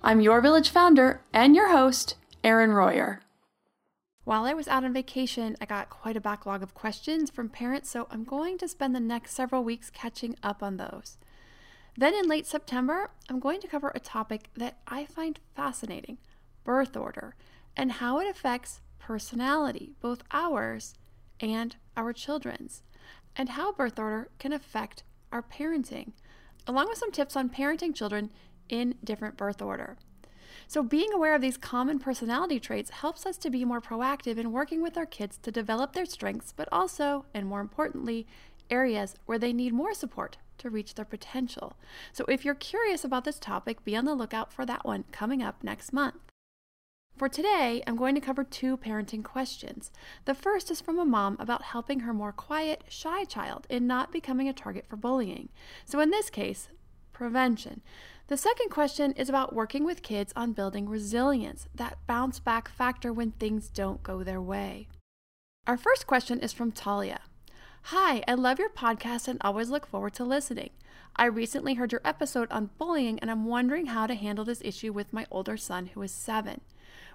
I'm your village founder and your host, Erin Royer. While I was out on vacation, I got quite a backlog of questions from parents, so I'm going to spend the next several weeks catching up on those. Then in late September, I'm going to cover a topic that I find fascinating birth order, and how it affects personality, both ours and our children's, and how birth order can affect our parenting, along with some tips on parenting children in different birth order. So, being aware of these common personality traits helps us to be more proactive in working with our kids to develop their strengths, but also, and more importantly, areas where they need more support to reach their potential. So, if you're curious about this topic, be on the lookout for that one coming up next month. For today, I'm going to cover two parenting questions. The first is from a mom about helping her more quiet, shy child in not becoming a target for bullying. So, in this case, prevention. The second question is about working with kids on building resilience, that bounce back factor when things don't go their way. Our first question is from Talia. Hi, I love your podcast and always look forward to listening. I recently heard your episode on bullying and I'm wondering how to handle this issue with my older son who is seven.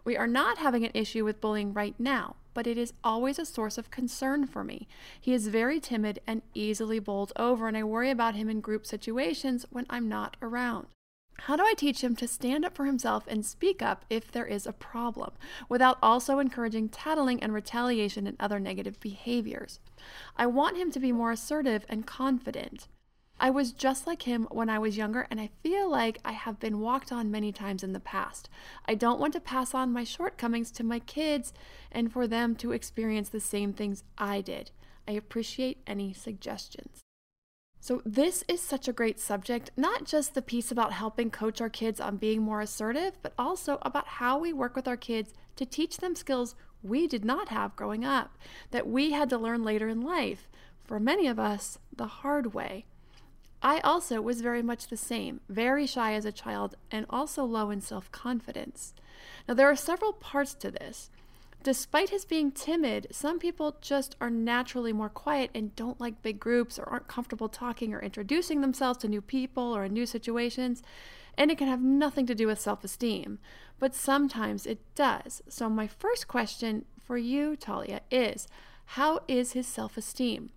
We are not having an issue with bullying right now, but it is always a source of concern for me. He is very timid and easily bowled over, and I worry about him in group situations when I'm not around. How do I teach him to stand up for himself and speak up if there is a problem, without also encouraging tattling and retaliation and other negative behaviors? I want him to be more assertive and confident. I was just like him when I was younger, and I feel like I have been walked on many times in the past. I don't want to pass on my shortcomings to my kids and for them to experience the same things I did. I appreciate any suggestions. So, this is such a great subject, not just the piece about helping coach our kids on being more assertive, but also about how we work with our kids to teach them skills we did not have growing up, that we had to learn later in life. For many of us, the hard way. I also was very much the same, very shy as a child, and also low in self confidence. Now, there are several parts to this. Despite his being timid, some people just are naturally more quiet and don't like big groups or aren't comfortable talking or introducing themselves to new people or in new situations, and it can have nothing to do with self esteem. But sometimes it does. So, my first question for you, Talia, is how is his self esteem?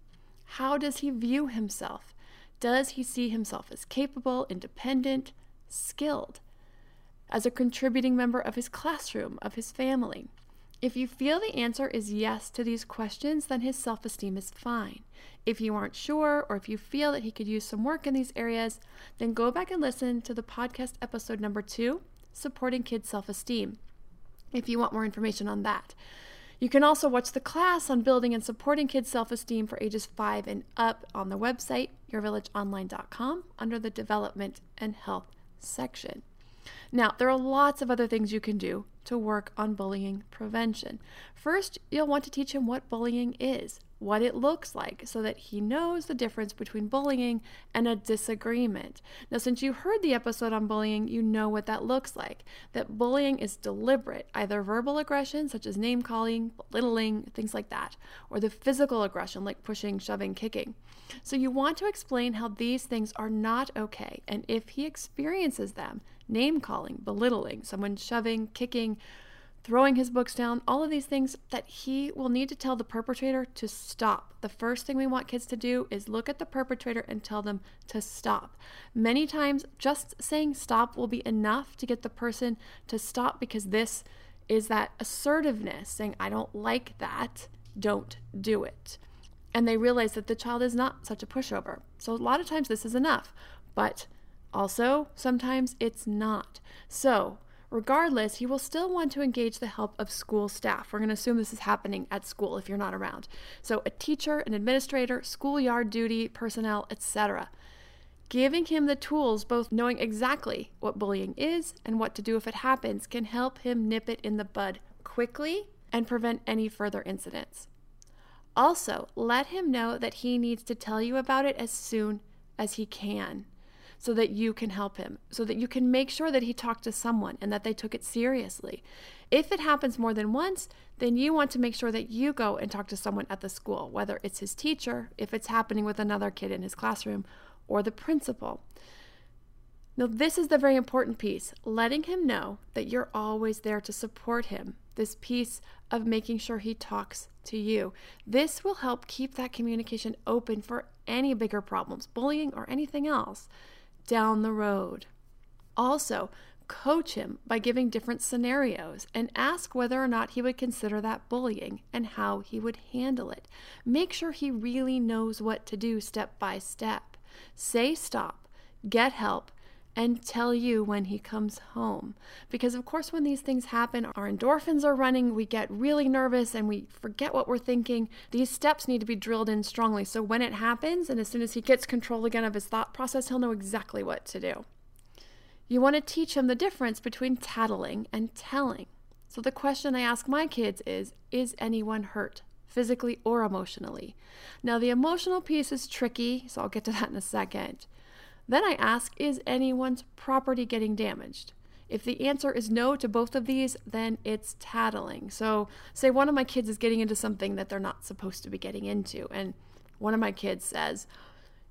How does he view himself? Does he see himself as capable, independent, skilled, as a contributing member of his classroom, of his family? If you feel the answer is yes to these questions, then his self esteem is fine. If you aren't sure, or if you feel that he could use some work in these areas, then go back and listen to the podcast episode number two Supporting Kids' Self Esteem if you want more information on that. You can also watch the class on building and supporting kids' self esteem for ages 5 and up on the website, yourvillageonline.com, under the Development and Health section. Now, there are lots of other things you can do to work on bullying prevention. First, you'll want to teach him what bullying is what it looks like so that he knows the difference between bullying and a disagreement. Now, since you heard the episode on bullying, you know what that looks like. That bullying is deliberate, either verbal aggression, such as name calling, belittling, things like that, or the physical aggression, like pushing, shoving, kicking. So, you want to explain how these things are not okay, and if he experiences them, name calling, belittling, someone shoving, kicking, throwing his books down, all of these things that he will need to tell the perpetrator to stop. The first thing we want kids to do is look at the perpetrator and tell them to stop. Many times, just saying stop will be enough to get the person to stop because this is that assertiveness saying, I don't like that, don't do it. And they realize that the child is not such a pushover. So, a lot of times, this is enough, but also sometimes it's not. So, Regardless, he will still want to engage the help of school staff. We're going to assume this is happening at school if you're not around. So, a teacher, an administrator, schoolyard duty personnel, etc. Giving him the tools, both knowing exactly what bullying is and what to do if it happens, can help him nip it in the bud quickly and prevent any further incidents. Also, let him know that he needs to tell you about it as soon as he can so that you can help him, so that you can make sure that he talked to someone and that they took it seriously. If it happens more than once, then you want to make sure that you go and talk to someone at the school, whether it's his teacher, if it's happening with another kid in his classroom, or the principal. Now, this is the very important piece letting him know that you're always there to support him. This piece of making sure he talks to you. This will help keep that communication open for any bigger problems, bullying or anything else down the road. Also, coach him by giving different scenarios and ask whether or not he would consider that bullying and how he would handle it. Make sure he really knows what to do step by step. Say stop, get help, and tell you when he comes home. Because, of course, when these things happen, our endorphins are running, we get really nervous, and we forget what we're thinking. These steps need to be drilled in strongly. So, when it happens, and as soon as he gets control again of his thought process, he'll know exactly what to do. You want to teach him the difference between tattling and telling. So, the question I ask my kids is Is anyone hurt? Physically or emotionally. Now, the emotional piece is tricky, so I'll get to that in a second. Then I ask, is anyone's property getting damaged? If the answer is no to both of these, then it's tattling. So, say one of my kids is getting into something that they're not supposed to be getting into, and one of my kids says,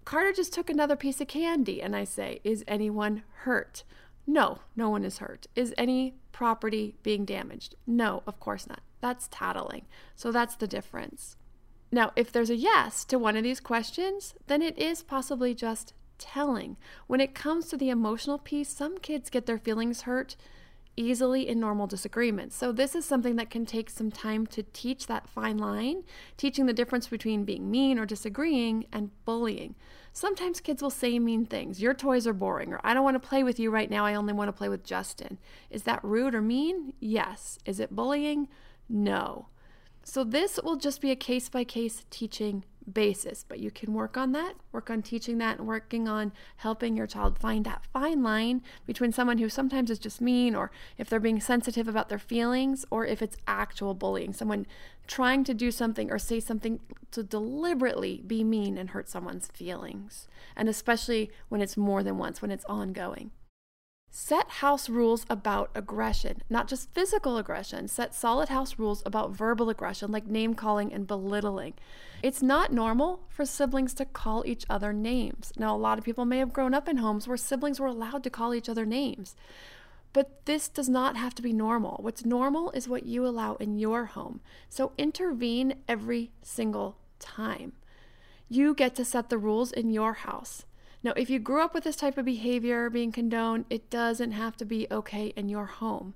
Carter just took another piece of candy. And I say, Is anyone hurt? No, no one is hurt. Is any property being damaged? No, of course not. That's tattling. So that's the difference. Now, if there's a yes to one of these questions, then it is possibly just telling. When it comes to the emotional piece, some kids get their feelings hurt easily in normal disagreements. So, this is something that can take some time to teach that fine line, teaching the difference between being mean or disagreeing and bullying. Sometimes kids will say mean things. Your toys are boring, or I don't want to play with you right now. I only want to play with Justin. Is that rude or mean? Yes. Is it bullying? No. So, this will just be a case by case teaching basis. But you can work on that, work on teaching that, and working on helping your child find that fine line between someone who sometimes is just mean, or if they're being sensitive about their feelings, or if it's actual bullying, someone trying to do something or say something to deliberately be mean and hurt someone's feelings. And especially when it's more than once, when it's ongoing. Set house rules about aggression, not just physical aggression. Set solid house rules about verbal aggression, like name calling and belittling. It's not normal for siblings to call each other names. Now, a lot of people may have grown up in homes where siblings were allowed to call each other names. But this does not have to be normal. What's normal is what you allow in your home. So intervene every single time. You get to set the rules in your house. Now, if you grew up with this type of behavior being condoned, it doesn't have to be okay in your home.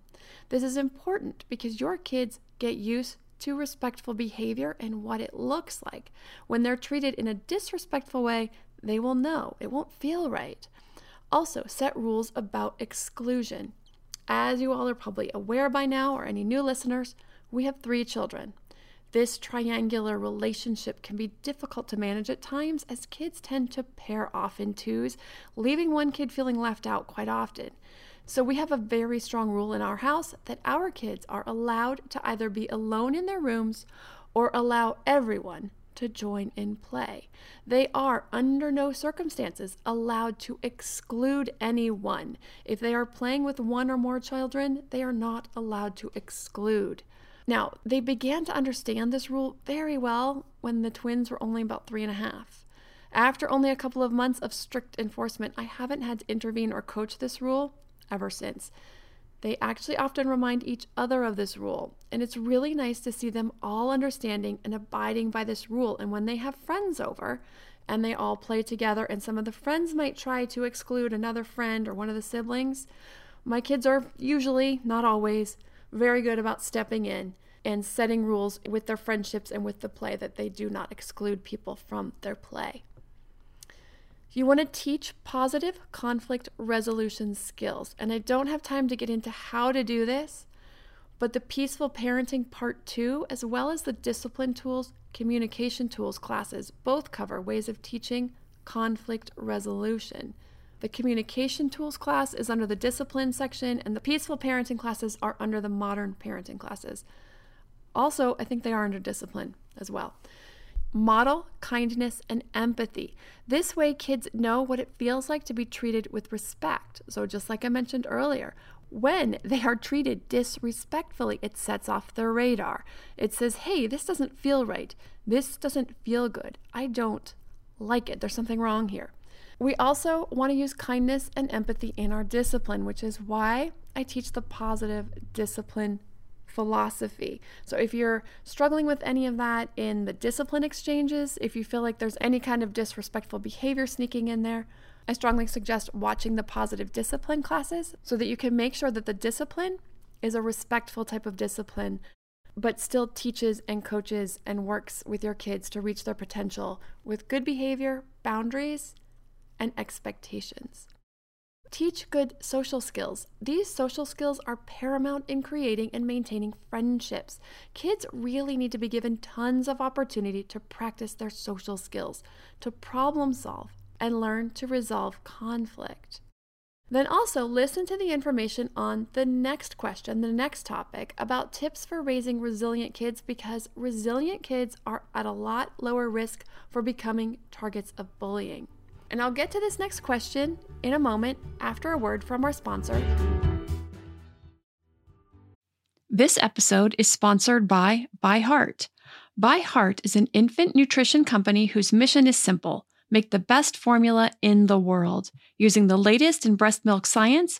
This is important because your kids get used to respectful behavior and what it looks like. When they're treated in a disrespectful way, they will know. It won't feel right. Also, set rules about exclusion. As you all are probably aware by now, or any new listeners, we have three children. This triangular relationship can be difficult to manage at times as kids tend to pair off in twos, leaving one kid feeling left out quite often. So, we have a very strong rule in our house that our kids are allowed to either be alone in their rooms or allow everyone to join in play. They are, under no circumstances, allowed to exclude anyone. If they are playing with one or more children, they are not allowed to exclude. Now, they began to understand this rule very well when the twins were only about three and a half. After only a couple of months of strict enforcement, I haven't had to intervene or coach this rule ever since. They actually often remind each other of this rule, and it's really nice to see them all understanding and abiding by this rule. And when they have friends over and they all play together, and some of the friends might try to exclude another friend or one of the siblings, my kids are usually, not always, very good about stepping in and setting rules with their friendships and with the play that they do not exclude people from their play. You want to teach positive conflict resolution skills. And I don't have time to get into how to do this, but the Peaceful Parenting Part 2, as well as the Discipline Tools, Communication Tools classes, both cover ways of teaching conflict resolution. The Communication Tools class is under the Discipline section, and the Peaceful Parenting classes are under the Modern Parenting classes. Also, I think they are under Discipline as well. Model kindness and empathy. This way, kids know what it feels like to be treated with respect. So, just like I mentioned earlier, when they are treated disrespectfully, it sets off their radar. It says, hey, this doesn't feel right. This doesn't feel good. I don't like it. There's something wrong here. We also want to use kindness and empathy in our discipline, which is why I teach the positive discipline philosophy. So if you're struggling with any of that in the discipline exchanges, if you feel like there's any kind of disrespectful behavior sneaking in there, I strongly suggest watching the positive discipline classes so that you can make sure that the discipline is a respectful type of discipline, but still teaches and coaches and works with your kids to reach their potential with good behavior, boundaries, and expectations. Teach good social skills. These social skills are paramount in creating and maintaining friendships. Kids really need to be given tons of opportunity to practice their social skills, to problem solve, and learn to resolve conflict. Then also listen to the information on the next question, the next topic about tips for raising resilient kids because resilient kids are at a lot lower risk for becoming targets of bullying. And I'll get to this next question in a moment after a word from our sponsor. This episode is sponsored by ByHeart. ByHeart is an infant nutrition company whose mission is simple make the best formula in the world. Using the latest in breast milk science,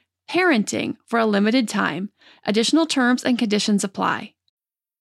parenting for a limited time. Additional terms and conditions apply.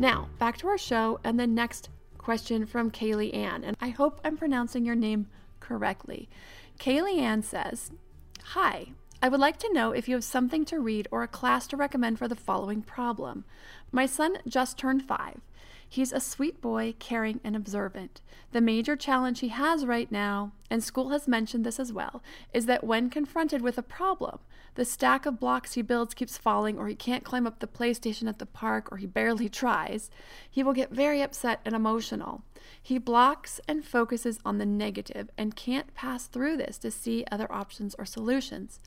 Now, back to our show and the next question from Kaylee Ann. And I hope I'm pronouncing your name correctly. Kaylee Ann says, Hi, I would like to know if you have something to read or a class to recommend for the following problem. My son just turned five. He's a sweet boy, caring and observant. The major challenge he has right now, and school has mentioned this as well, is that when confronted with a problem, the stack of blocks he builds keeps falling, or he can't climb up the PlayStation at the park, or he barely tries, he will get very upset and emotional. He blocks and focuses on the negative and can't pass through this to see other options or solutions.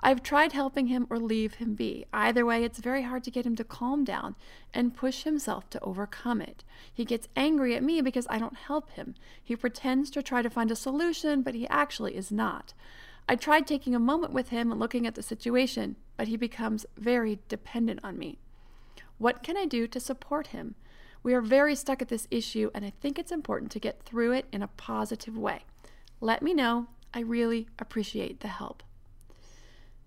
I've tried helping him or leave him be. Either way, it's very hard to get him to calm down and push himself to overcome it. He gets angry at me because I don't help him. He pretends to try to find a solution, but he actually is not. I tried taking a moment with him and looking at the situation, but he becomes very dependent on me. What can I do to support him? We are very stuck at this issue, and I think it's important to get through it in a positive way. Let me know. I really appreciate the help.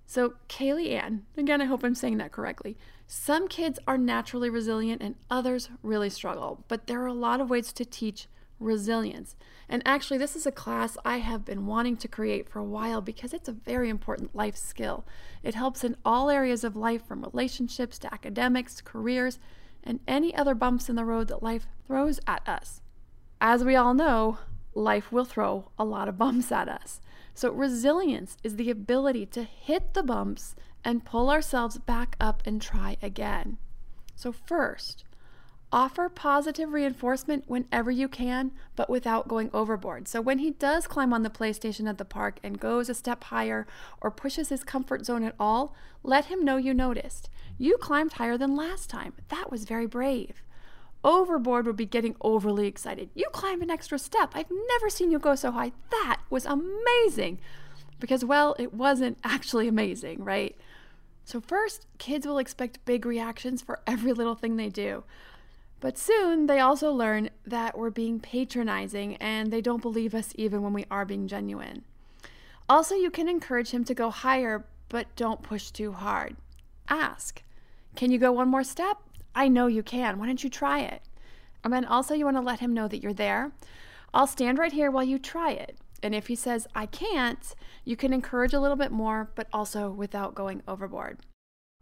So, Kaylee Ann, again, I hope I'm saying that correctly. Some kids are naturally resilient and others really struggle, but there are a lot of ways to teach resilience. And actually, this is a class I have been wanting to create for a while because it's a very important life skill. It helps in all areas of life from relationships to academics, careers, and any other bumps in the road that life throws at us. As we all know, life will throw a lot of bumps at us. So, resilience is the ability to hit the bumps and pull ourselves back up and try again. So, first, offer positive reinforcement whenever you can, but without going overboard. So, when he does climb on the PlayStation at the park and goes a step higher or pushes his comfort zone at all, let him know you noticed. You climbed higher than last time. That was very brave. Overboard would be getting overly excited. You climbed an extra step. I've never seen you go so high. That was amazing. Because, well, it wasn't actually amazing, right? So, first, kids will expect big reactions for every little thing they do. But soon they also learn that we're being patronizing and they don't believe us even when we are being genuine. Also, you can encourage him to go higher, but don't push too hard. Ask, Can you go one more step? I know you can. Why don't you try it? And then also, you want to let him know that you're there. I'll stand right here while you try it. And if he says, I can't, you can encourage a little bit more, but also without going overboard.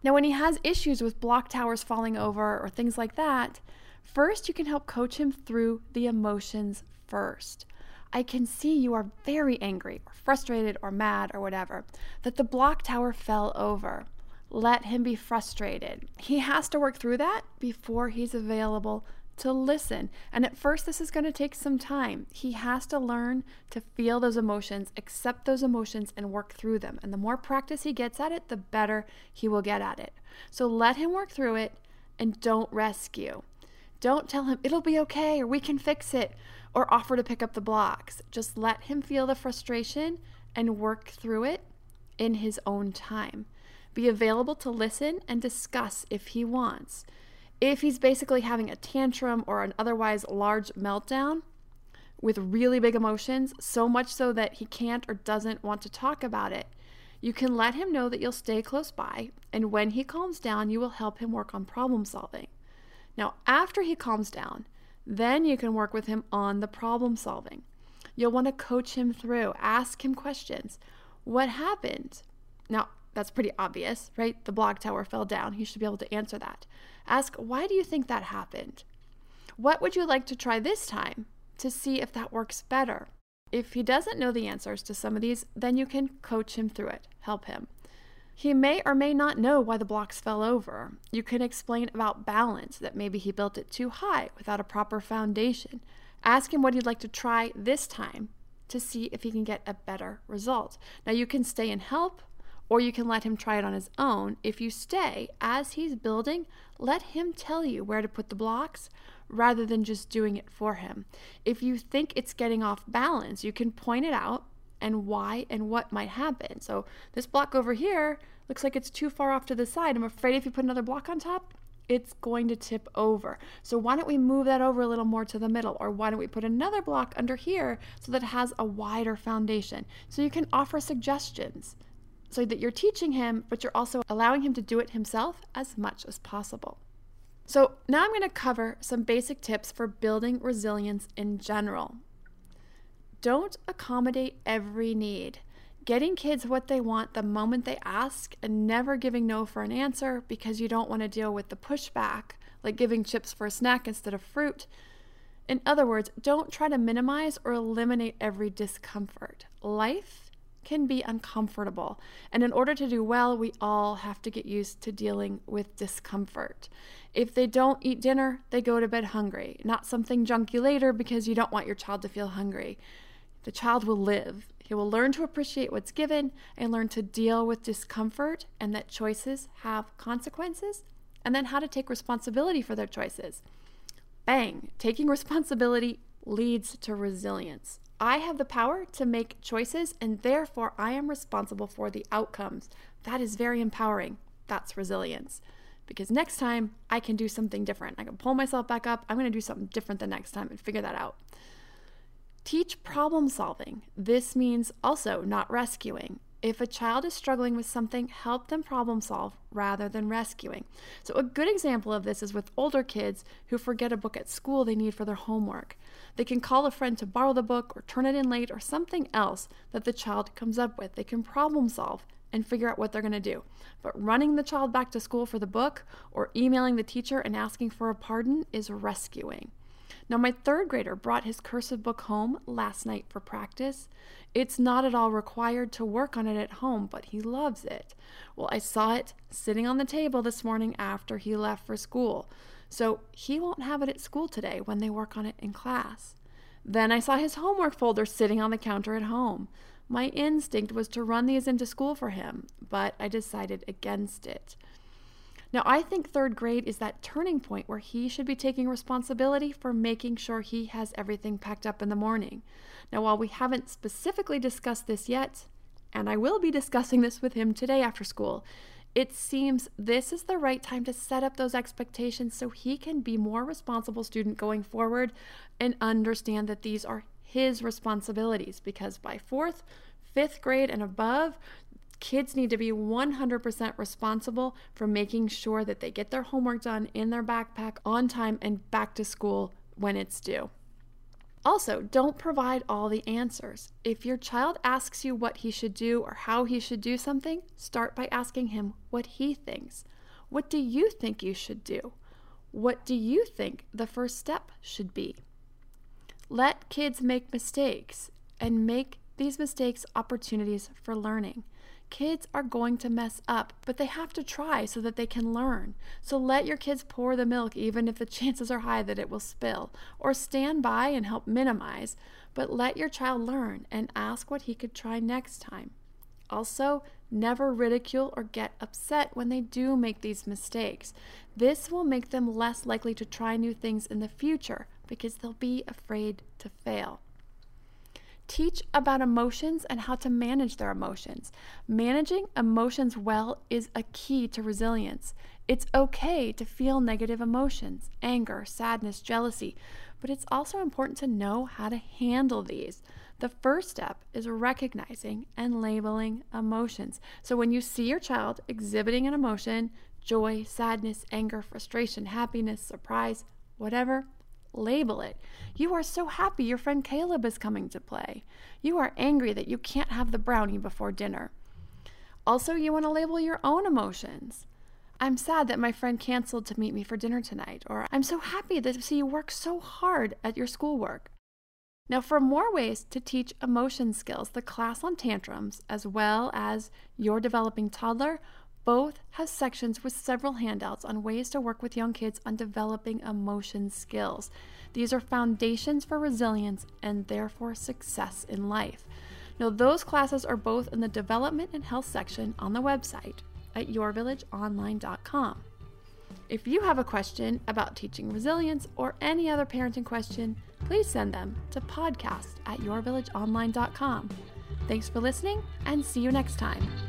Now, when he has issues with block towers falling over or things like that, First, you can help coach him through the emotions first. I can see you are very angry or frustrated or mad or whatever, that the block tower fell over. Let him be frustrated. He has to work through that before he's available to listen. And at first, this is going to take some time. He has to learn to feel those emotions, accept those emotions, and work through them. And the more practice he gets at it, the better he will get at it. So let him work through it and don't rescue. Don't tell him it'll be okay or we can fix it or offer to pick up the blocks. Just let him feel the frustration and work through it in his own time. Be available to listen and discuss if he wants. If he's basically having a tantrum or an otherwise large meltdown with really big emotions, so much so that he can't or doesn't want to talk about it, you can let him know that you'll stay close by, and when he calms down, you will help him work on problem solving. Now, after he calms down, then you can work with him on the problem solving. You'll want to coach him through, ask him questions. What happened? Now, that's pretty obvious, right? The block tower fell down. He should be able to answer that. Ask, why do you think that happened? What would you like to try this time to see if that works better? If he doesn't know the answers to some of these, then you can coach him through it, help him. He may or may not know why the blocks fell over. You can explain about balance, that maybe he built it too high without a proper foundation. Ask him what he'd like to try this time to see if he can get a better result. Now, you can stay and help, or you can let him try it on his own. If you stay as he's building, let him tell you where to put the blocks rather than just doing it for him. If you think it's getting off balance, you can point it out and why and what might happen. So this block over here looks like it's too far off to the side. I'm afraid if you put another block on top, it's going to tip over. So why don't we move that over a little more to the middle? Or why don't we put another block under here so that it has a wider foundation? So you can offer suggestions so that you're teaching him, but you're also allowing him to do it himself as much as possible. So now I'm going to cover some basic tips for building resilience in general. Don't accommodate every need. Getting kids what they want the moment they ask and never giving no for an answer because you don't want to deal with the pushback, like giving chips for a snack instead of fruit. In other words, don't try to minimize or eliminate every discomfort. Life can be uncomfortable, and in order to do well, we all have to get used to dealing with discomfort. If they don't eat dinner, they go to bed hungry, not something junky later because you don't want your child to feel hungry. The child will live. He will learn to appreciate what's given and learn to deal with discomfort and that choices have consequences, and then how to take responsibility for their choices. Bang! Taking responsibility leads to resilience. I have the power to make choices, and therefore I am responsible for the outcomes. That is very empowering. That's resilience. because next time I can do something different. I can pull myself back up. I'm going to do something different the next time and figure that out. Teach problem solving. This means also not rescuing. If a child is struggling with something, help them problem solve rather than rescuing. So, a good example of this is with older kids who forget a book at school they need for their homework. They can call a friend to borrow the book or turn it in late or something else that the child comes up with. They can problem solve and figure out what they're going to do. But running the child back to school for the book or emailing the teacher and asking for a pardon is rescuing. Now, my third grader brought his cursive book home last night for practice. It's not at all required to work on it at home, but he loves it. Well, I saw it sitting on the table this morning after he left for school. So he won't have it at school today when they work on it in class. Then I saw his homework folder sitting on the counter at home. My instinct was to run these into school for him, but I decided against it. Now, I think third grade is that turning point where he should be taking responsibility for making sure he has everything packed up in the morning. Now, while we haven't specifically discussed this yet, and I will be discussing this with him today after school, it seems this is the right time to set up those expectations so he can be more responsible student going forward and understand that these are his responsibilities because by fourth, fifth grade and above, Kids need to be 100% responsible for making sure that they get their homework done in their backpack on time and back to school when it's due. Also, don't provide all the answers. If your child asks you what he should do or how he should do something, start by asking him what he thinks. What do you think you should do? What do you think the first step should be? Let kids make mistakes and make these mistakes opportunities for learning. Kids are going to mess up, but they have to try so that they can learn. So let your kids pour the milk, even if the chances are high that it will spill, or stand by and help minimize, but let your child learn and ask what he could try next time. Also, never ridicule or get upset when they do make these mistakes. This will make them less likely to try new things in the future because they'll be afraid to fail. Teach about emotions and how to manage their emotions. Managing emotions well is a key to resilience. It's okay to feel negative emotions, anger, sadness, jealousy, but it's also important to know how to handle these. The first step is recognizing and labeling emotions. So when you see your child exhibiting an emotion, joy, sadness, anger, frustration, happiness, surprise, whatever, Label it. You are so happy your friend Caleb is coming to play. You are angry that you can't have the brownie before dinner. Also, you want to label your own emotions. I'm sad that my friend canceled to meet me for dinner tonight, or I'm so happy to see you work so hard at your schoolwork. Now, for more ways to teach emotion skills, the class on tantrums, as well as your developing toddler, both have sections with several handouts on ways to work with young kids on developing emotion skills. These are foundations for resilience and therefore success in life. Now, those classes are both in the development and health section on the website at yourvillageonline.com. If you have a question about teaching resilience or any other parenting question, please send them to podcast at yourvillageonline.com. Thanks for listening and see you next time.